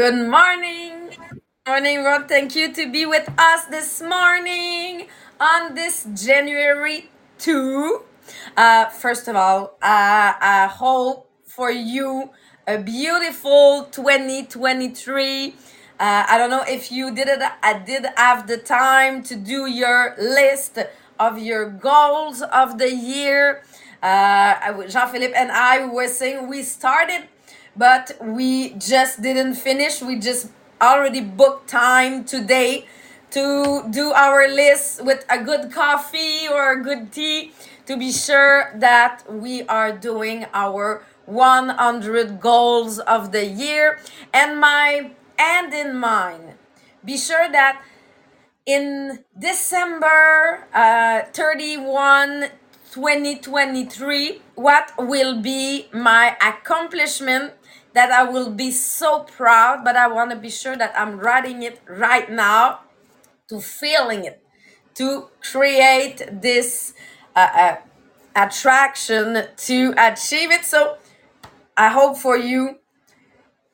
Good morning. Morning, Rod. Thank you to be with us this morning on this January 2. Uh, first of all, uh, I hope for you a beautiful 2023. Uh, I don't know if you did it. I did have the time to do your list of your goals of the year. Uh, Jean Philippe and I were saying we started but we just didn't finish. We just already booked time today to do our list with a good coffee or a good tea to be sure that we are doing our 100 goals of the year and my and in mind be sure that in december uh, 31 2023 what will be my accomplishment that I will be so proud, but I want to be sure that I'm writing it right now to feeling it, to create this uh, uh, attraction to achieve it. So I hope for you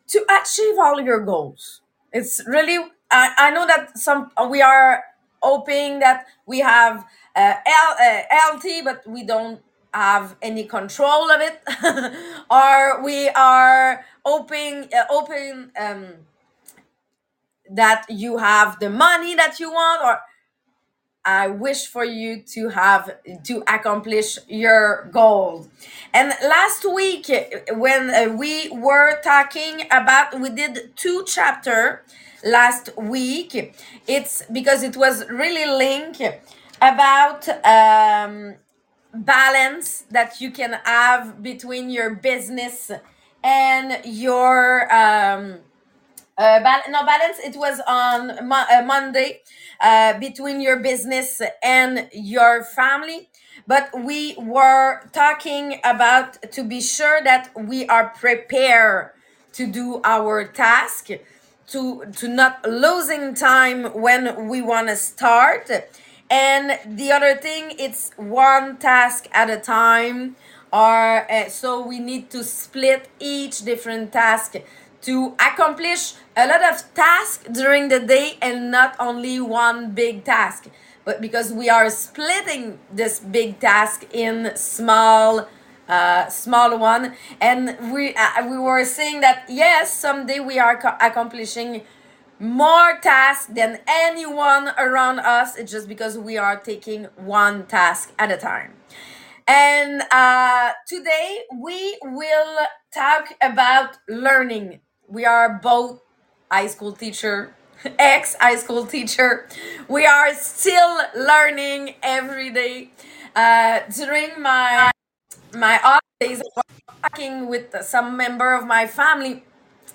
to achieve all your goals. It's really, I, I know that some, we are hoping that we have uh, L, uh, LT, but we don't have any control of it or we are open uh, open um, that you have the money that you want or I wish for you to have to accomplish your goals. And last week when uh, we were talking about we did two chapter last week it's because it was really linked about um balance that you can have between your business and your um uh, no balance it was on Mo- uh, monday uh, between your business and your family. But we were talking about to be sure that we are prepared to do our task to to not losing time when we want to start and the other thing it's one task at a time. Or uh, so we need to split each different task. To accomplish a lot of tasks during the day and not only one big task. But because we are splitting this big task in small uh, small one and we uh, we were saying that yes someday we are co- accomplishing more tasks than anyone around us. It's just because we are taking one task at a time. And uh, today we will talk about learning. We are both high school teacher, ex high school teacher. We are still learning every day. Uh, during my my off days, talking with some member of my family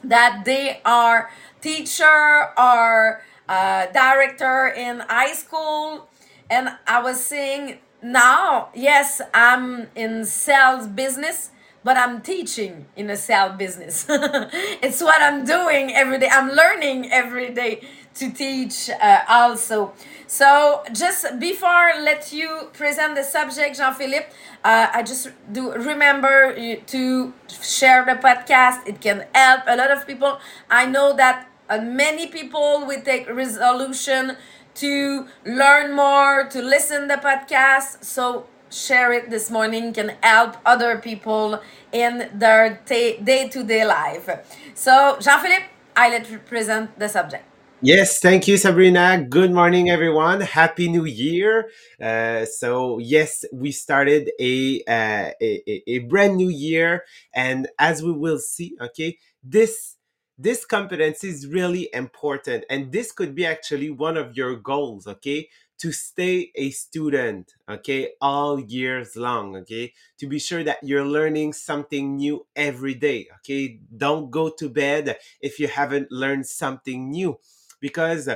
that they are teacher or uh, director in high school. And i was saying now yes i'm in sales business but i'm teaching in a sales business. It's what i'm doing every day. I'm learning every day to teach uh, also. So just before let you present the subject jean-philippe uh, i just do remember to share the podcast. It can help a lot of people. I know that and many people will take resolution to learn more, to listen the podcast. So share it this morning can help other people in their day to day life. So Jean Philippe, I let you present the subject. Yes, thank you, Sabrina. Good morning, everyone. Happy New Year. Uh, so yes, we started a, uh, a a brand new year, and as we will see, okay, this this competence is really important and this could be actually one of your goals okay? To stay a student okay all years long okay? To be sure that you're learning something new every day okay? Don't go to bed if you haven't learned something new because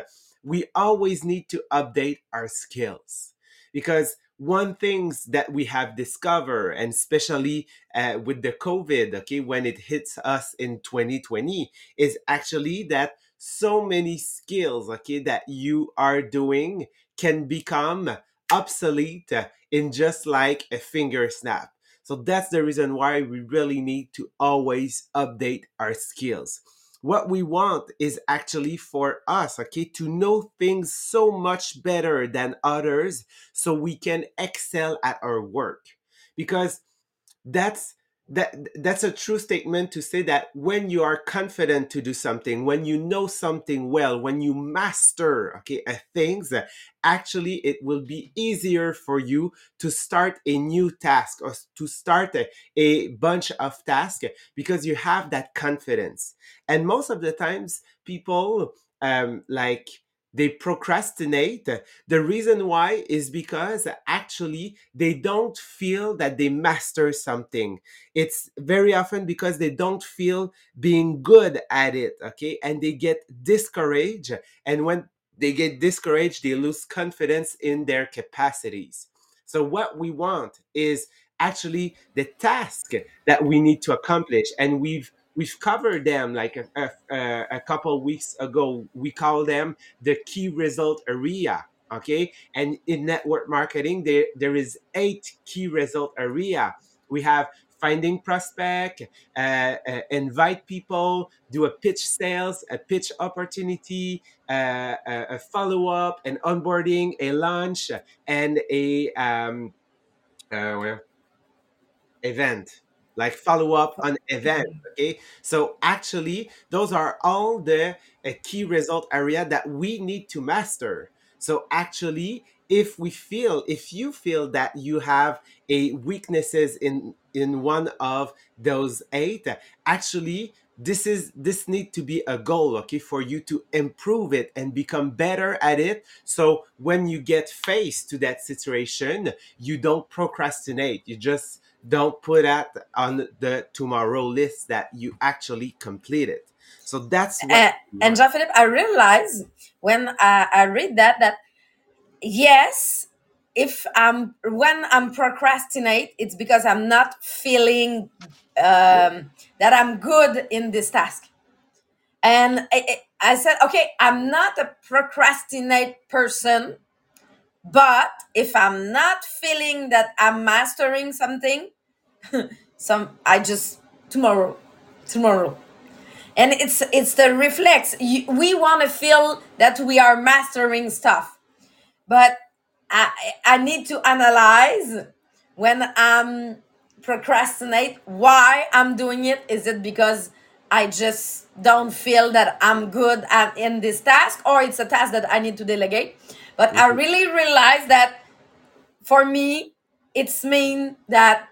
we always need to update our skills because one things that we have discovered and especially uh, with the covid okay when it hits us in 2020 is actually that so many skills okay that you are doing can become obsolete in just like a finger snap. So that's the reason why we really need to always update our skills what we want is actually for us, okay, to know things so much better than others so we can excel at our work. Because that's that that's a true statement to say that when you are confident to do something when you know something well when you master okay things actually it will be easier for you to start a new task or to start a, a bunch of tasks because you have that confidence. And most of the times people um like they procrastinate. The reason why is because actually they don't feel that they master something. It's very often because they don't feel being good at it, okay? And they get discouraged. And when they get discouraged, they lose confidence in their capacities. So, what we want is actually the task that we need to accomplish. And we've we've covered them like a, a, a couple weeks ago. We call them the key result area. Okay, and in network marketing, there there is eight key result area. We have finding prospect, uh, uh, invite people, do a pitch sales, a pitch opportunity, uh, a, a follow up, an onboarding, a launch, and a um, uh, well, event like follow up on event okay? So actually those are all the uh, key result area that we need to master. So actually if we feel if you feel that you have a weaknesses in in one of those eight actually this is this need to be a goal okay for you to improve it and become better at it so when you get faced to that situation you don't procrastinate you just don't put that on the tomorrow list that you actually completed. So that's what. And, and Jean Philippe, I realize when I, I read that that yes, if I'm when I'm procrastinate, it's because I'm not feeling um, that I'm good in this task. And I, I said, okay, I'm not a procrastinate person, but if I'm not feeling that I'm mastering something, some I just tomorrow, tomorrow, and it's it's the reflex. You, we want to feel that we are mastering stuff, but I I need to analyze when I'm procrastinate why I'm doing it. Is it because I just don't feel that I'm good at in this task, or it's a task that I need to delegate? But I mm-hmm. really realize that for me, it's mean that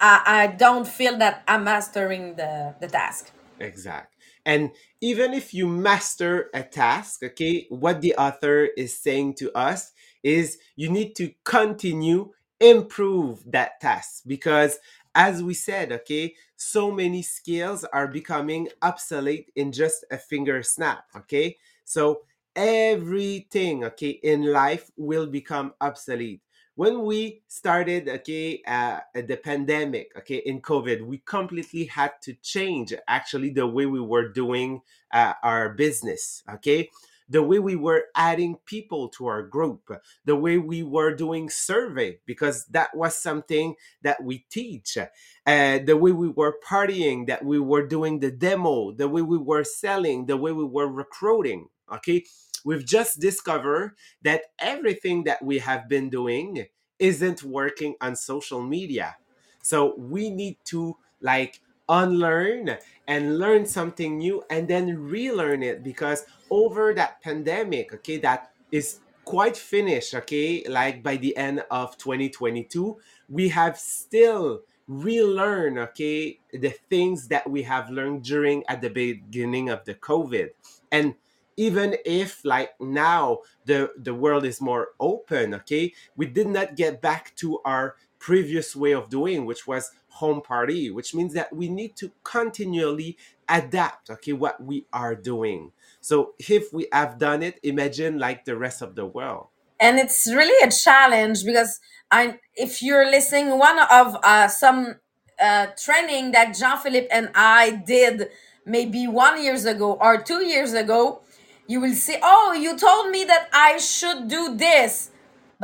I, I don't feel that I'm mastering the, the task. Exact. And even if you master a task, okay, what the author is saying to us is you need to continue improve that task because as we said, okay, so many skills are becoming obsolete in just a finger snap, okay? So everything, okay, in life will become obsolete when we started okay uh, the pandemic okay in covid we completely had to change actually the way we were doing uh, our business okay the way we were adding people to our group the way we were doing survey because that was something that we teach uh, the way we were partying that we were doing the demo the way we were selling the way we were recruiting okay we've just discovered that everything that we have been doing isn't working on social media. So we need to like unlearn and learn something new and then relearn it because over that pandemic, okay, that is quite finished, okay, like by the end of 2022, we have still relearn okay the things that we have learned during at the beginning of the covid. And even if like now the the world is more open okay we did not get back to our previous way of doing which was home party which means that we need to continually adapt okay what we are doing. So if we have done it imagine like the rest of the world. And it's really a challenge because i if you're listening one of uh, some uh, training that jean-philippe and i did maybe one years ago or two years ago you will see, oh, you told me that I should do this,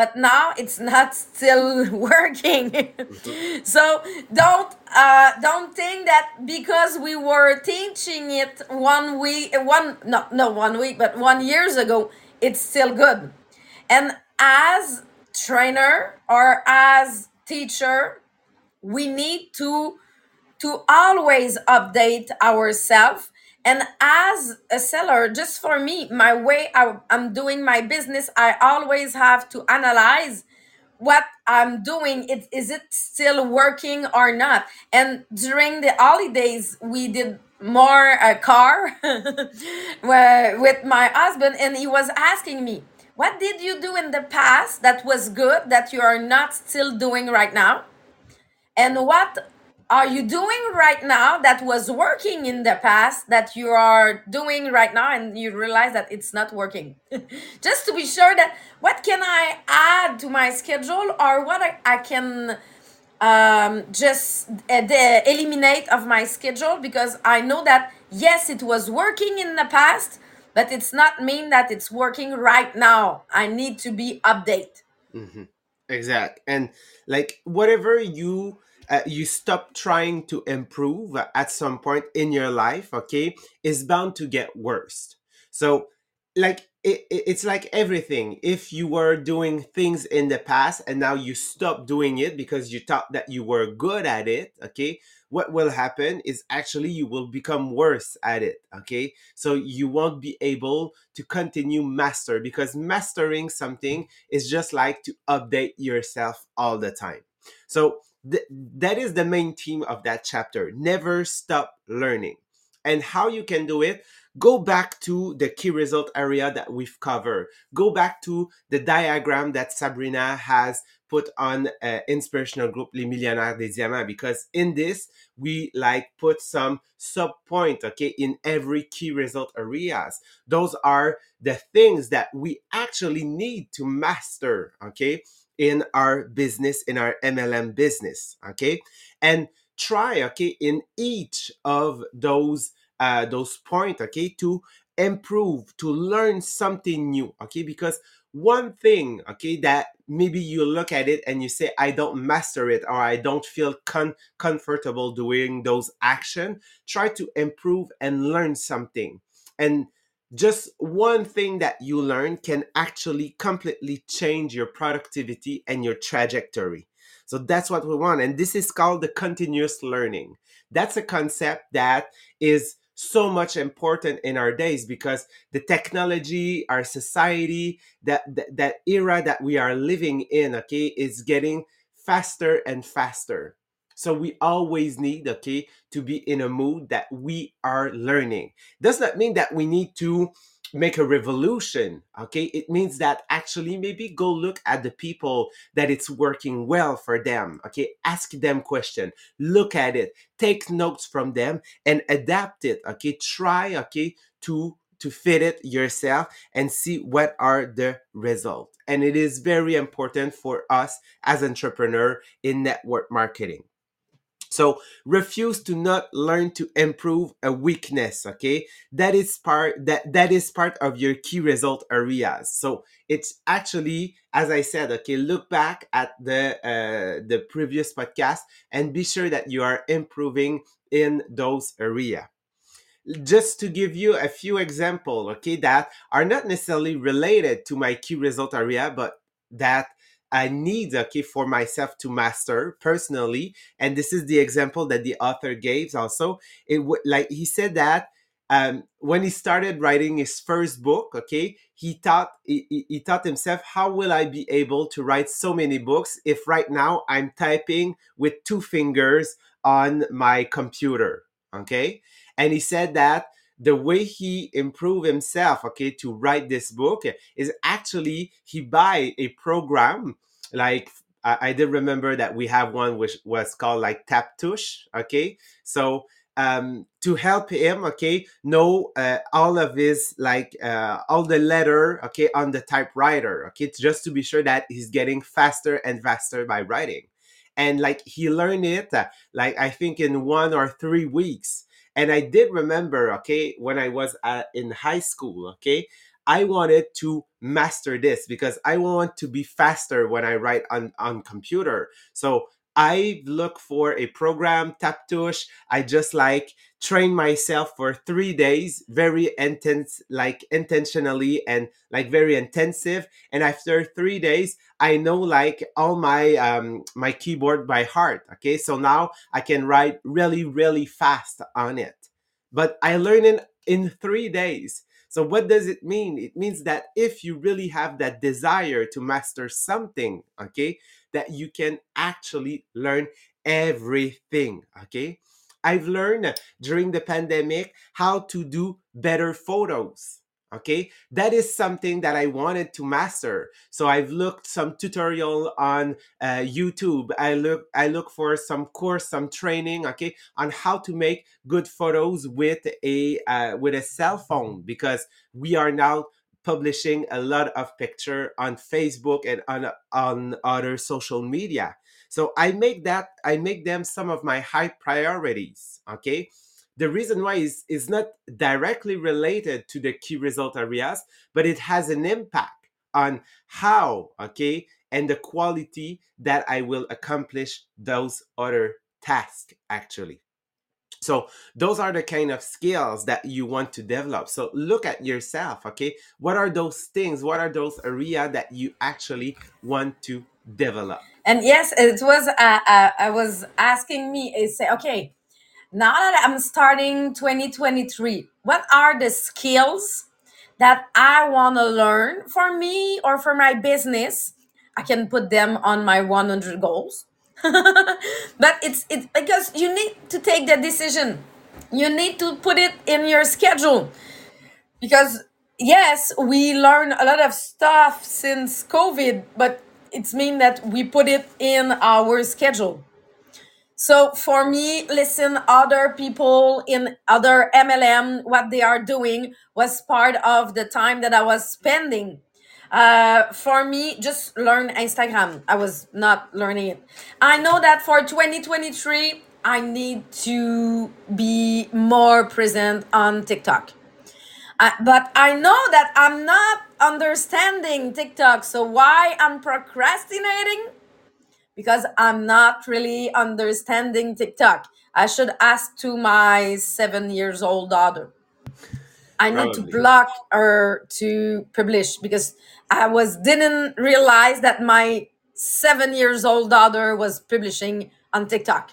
but now it's not still working. So don't uh, don't think that because we were teaching it one week, one no no one week, but one years ago, it's still good. And as trainer or as teacher, we need to to always update ourselves and as a seller just for me my way I, i'm doing my business i always have to analyze what i'm doing. It, is it still working or not? And during the holidays we did more a car with my husband and he was asking me what did you do in the past that was good that you are not still doing right now? And what are you doing right now that was working in the past that you are doing right now and you realize that it's not working? Just to be sure that what can I add to my schedule or what I, I can um, just uh, the, eliminate of my schedule because I know that yes, it was working in the past, but it's not mean that it's working right now. I need to be update. Mhm. Exact. And like whatever you uh, you stop trying to improve at some point in your life, okay, is bound to get worse. So like it, it- it's like everything. If you were doing things in the past and now you stop doing it because you thought that you were good at it, okay, what will happen is actually you will become worse at it, okay? So you won't be able to continue master because mastering something is just like to update yourself all the time. So th- that is the main theme of that chapter. Never stop learning. And how you can do it, go back to the key result area that we've covered. Go back to the diagram that Sabrina has put on uh, inspirational group Les Millionnaires des Diamants because in this we like put some sub point okay in every key result areas those are the things that we actually need to master okay in our business in our mlm business okay? And try okay in each of those uh those points okay to improve to learn something new okay? Because one thing okay that maybe you look at it and you say i don't master it or i don't feel con- comfortable doing those action try to improve and learn something. And just one thing that you learn can actually completely change your productivity and your trajectory. So that's what we want and this is called the continuous learning. That's a concept that is so much important in our days because the technology our society that, that that era that we are living in okay is getting faster and faster so we always need okay to be in a mood that we are learning. Does not mean that we need to make a revolution okay? It means that actually maybe go look at the people that it's working well for them okay? Ask them question look at it take notes from them and adapt it okay? Try okay to to fit it yourself and see what are the results and it is very important for us as entrepreneur in network marketing so refuse to not learn to improve a weakness okay? That is part that that is part of your key result areas. So it's actually as i said okay look back at the uh, the previous podcast and be sure that you are improving in those area. Just to give you a few examples okay that are not necessarily related to my key result area but that i need okay for myself to master personally and this is the example that the author gave also. It would like he said that um, when he started writing his first book okay he thought he, he thought himself how will i be able to write so many books if right now i'm typing with two fingers on my computer? Okay? And he said that the way he improved himself okay to write this book is actually he buy a program like I, I did remember that we have one which was called like Taptouche, okay? So um to help him okay know uh, all of his like uh, all the letter okay on the typewriter okay just to be sure that he's getting faster and faster by writing and like he learned it uh, like i think in one or three weeks and i did remember okay when i was uh, in high school okay I wanted to master this because I want to be faster when I write on, on computer. So I look for a program, Taptouche. I just like train myself for three days, very intense, like intentionally and like very intensive. And after three days, I know like all my um my keyboard by heart. Okay, so now I can write really really fast on it. But I learn in in three days. So what does it mean? It means that if you really have that desire to master something, okay, that you can actually learn everything, okay? I've learned during the pandemic how to do better photos. Okay, that is something that I wanted to master. So I've looked some tutorial on uh, YouTube. I look I look for some course, some training. Okay, on how to make good photos with a uh, with a cell phone because we are now publishing a lot of picture on Facebook and on on other social media. So I make that I make them some of my high priorities. Okay. The reason why is is not directly related to the key result areas, but it has an impact on how, okay, and the quality that I will accomplish those other tasks actually. So those are the kind of skills that you want to develop. So look at yourself, okay? What are those things? What are those areas that you actually want to develop? And yes, it was. Uh, uh, I was asking me. Is say, okay, now that I'm starting 2023, what are the skills that I want to learn for me or for my business? I can put them on my 100 goals. but it's it's because you need take the decision. You need to put it in your schedule. Because yes, we learn a lot of stuff since COVID, but it's mean that we put it in our schedule. So for me, listen, other people in other MLM, what they are doing was part of the time that I was spending. Uh, for me, just learn Instagram. I was not learning it. I know that for 2023, I need to be more present on TikTok. Uh, but I know that I'm not understanding TikTok. So why I'm procrastinating? because I'm not really understanding TikTok. I should ask to my seven years old daughter. I need to block her to publish because I was didn't realize that my seven years old daughter was publishing on TikTok.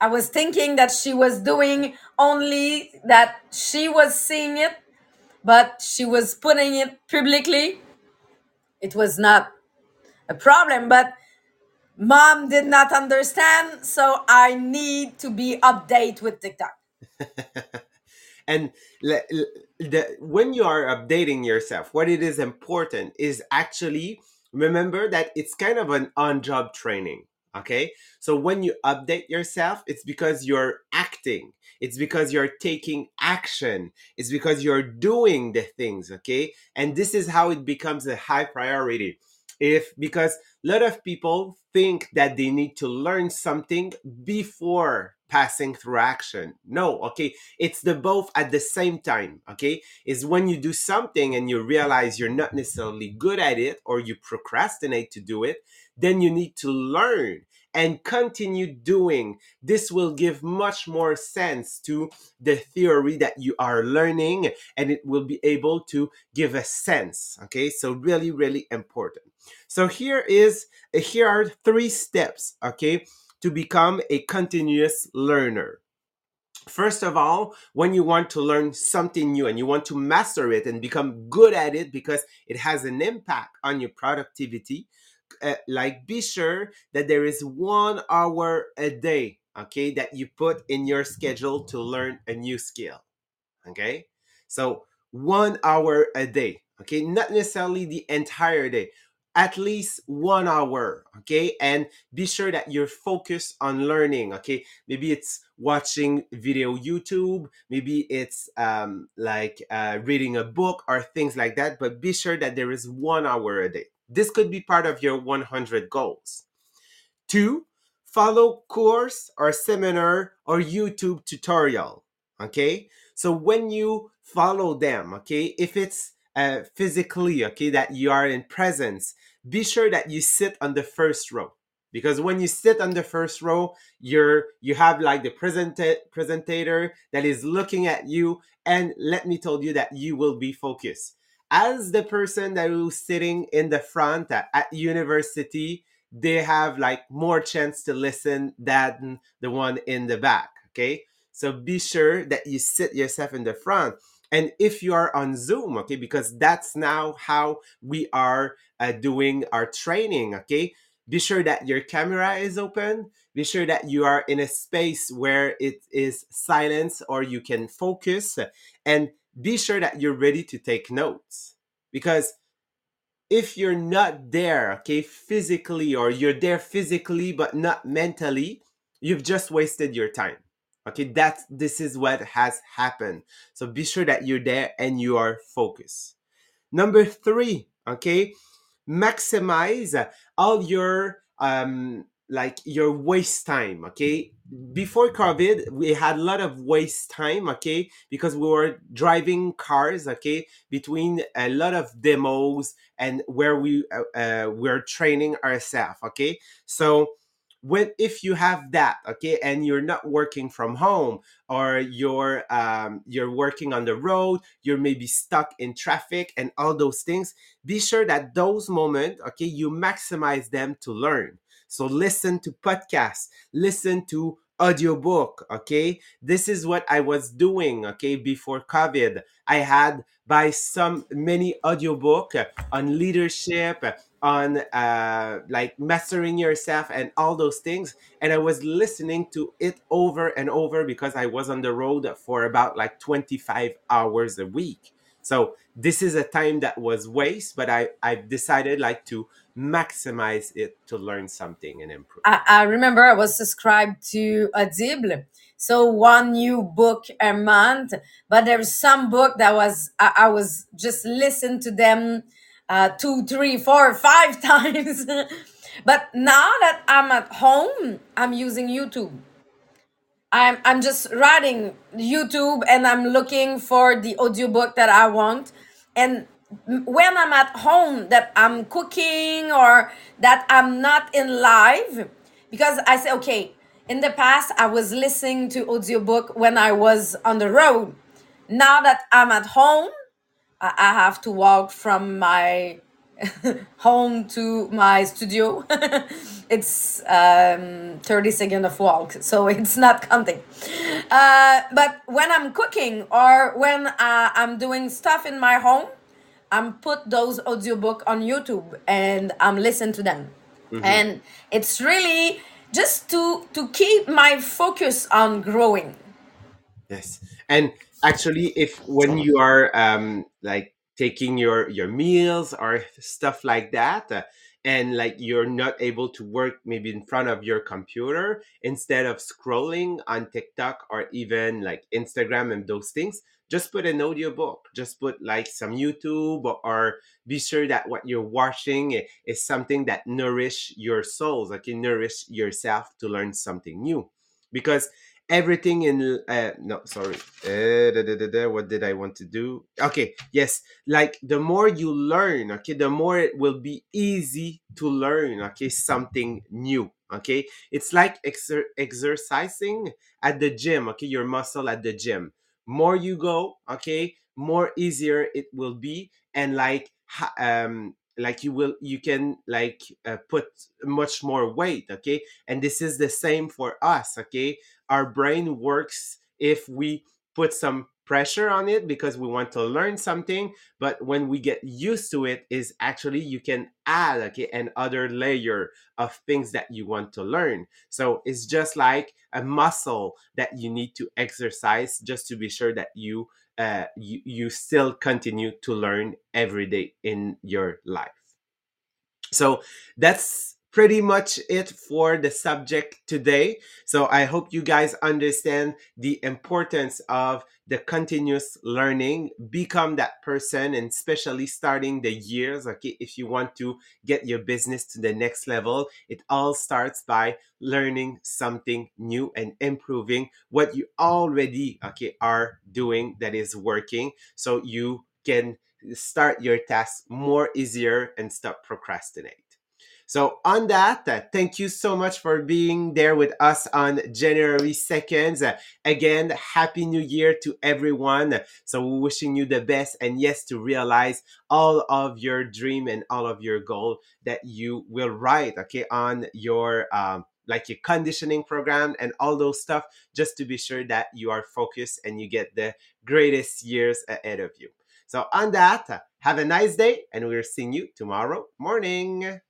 I was thinking that she was doing only that she was seeing it, but she was putting it publicly. It was not a problem, but mom did not understand so i need to be update with tiktok and the, when you are updating yourself, what it is important is actually remember that it's kind of an on-job training. Okay, so when you update yourself, it's because you're acting. It's because you're taking action. It's because you're doing the things. Okay, and this is how it becomes a high priority. If because a lot of people think that they need to learn something before passing through action. No, okay, it's the both at the same time, okay? Is when you do something and you realize you're not necessarily good at it or you procrastinate to do it, then you need to learn and continue doing. This will give much more sense to the theory that you are learning and it will be able to give a sense, okay? So really really important. So here is here are three steps, okay, to become a continuous learner. First of all, when you want to learn something new and you want to master it and become good at it because it has an impact on your productivity, uh, like be sure that there is one hour a day, okay, that you put in your schedule to learn a new skill. Okay, so one hour a day, okay, not necessarily the entire day at least one hour okay? And be sure that you're focused on learning okay? Maybe it's watching video youtube maybe it's um, like uh, reading a book or things like that but be sure that there is one hour a day this could be part of your 100 goals. Two follow course or seminar or youtube tutorial okay? So when you follow them okay if it's uh, physically okay that you are in presence be sure that you sit on the first row because when you sit on the first row you're you have like the presenta- presentator that is looking at you and let me tell you that you will be focused as the person that is sitting in the front at, at university they have like more chance to listen than the one in the back okay? So be sure that you sit yourself in the front. And if you are on zoom okay because that's now how we are uh, doing our training okay? Be sure that your camera is open. Be sure that you are in a space where it is silence or you can focus. And be sure that you're ready to take notes. Because if you're not there okay physically or you're there physically but not mentally you've just wasted your time. Okay that's this is what has happened. So be sure that you're there and you are focused. Number three okay maximize all your um like your waste time okay? Before covid we had a lot of waste time okay? Because we were driving cars okay? Between a lot of demos and where we uh, uh, we're training ourselves okay? So when if you have that okay and you're not working from home or you're um, you're working on the road you're maybe stuck in traffic and all those things be sure that those moments okay you maximize them to learn so listen to podcasts. Listen to audiobook okay? This is what i was doing okay before covid. I had by some many audiobook on leadership on uh, like mastering yourself and all those things. And i was listening to it over and over because i was on the road for about like 25 hours a week. So this is a time that was waste but i i've decided like to maximize it to learn something and improve I, I remember I was subscribed to Audible, so one new book a month. But there's some book that was I, I was just listen to them uh, two, three, four, five times. but now that I'm at home, I'm using YouTube. I'm I'm just writing YouTube and I'm looking for the audiobook that I want. And when I'm at home that I'm cooking or that I'm not in live because I say okay, in the past I was listening to audiobook when I was on the road. Now that I'm at home, I have to walk from my home to my studio. it's um, 30 second of walk, so it's not counting. Uh, but when I'm cooking or when uh, I'm doing stuff in my home, I'm put those audiobook on YouTube and I'm listen to them. And it's really just to to keep my focus on growing. Yes, and actually, if when you are um like taking your your meals or stuff like that, uh, and like you're not able to work maybe in front of your computer instead of scrolling on TikTok or even like Instagram and those things, just put an audiobook. Just put like some YouTube or, or be sure that what you're watching is something that nourish your souls, like you nourish yourself to learn something new, because everything in uh no sorry. Uh, da, da, da, what did i want to do? Okay yes like the more you learn okay the more it will be easy to learn okay something new okay? It's like exer- exercising at the gym okay your muscle at the gym. More you go okay more easier it will be and like um like you will you can like uh, put much more weight okay? And this is the same for us okay? Our brain works if we put some pressure on it because we want to learn something but when we get used to it is actually you can add okay an other layer of things that you want to learn. So it's just like a muscle that you need to exercise just to be sure that you uh, you, you still continue to learn every day in your life. So that's pretty much it for the subject today. So I hope you guys understand the importance of the continuous learning, become that person, and especially starting the years. Okay, if you want to get your business to the next level, it all starts by learning something new and improving what you already okay are doing that is working so you can start your tasks more easier and stop procrastinate. So on that, uh, thank you so much for being there with us on January 2nd. Uh, again, happy new year to everyone. So we're wishing you the best and yes, to realize all of your dream and all of your goal that you will write, okay, on your, um, like your conditioning program and all those stuff, just to be sure that you are focused and you get the greatest years ahead of you. So on that, have a nice day and we're seeing you tomorrow morning.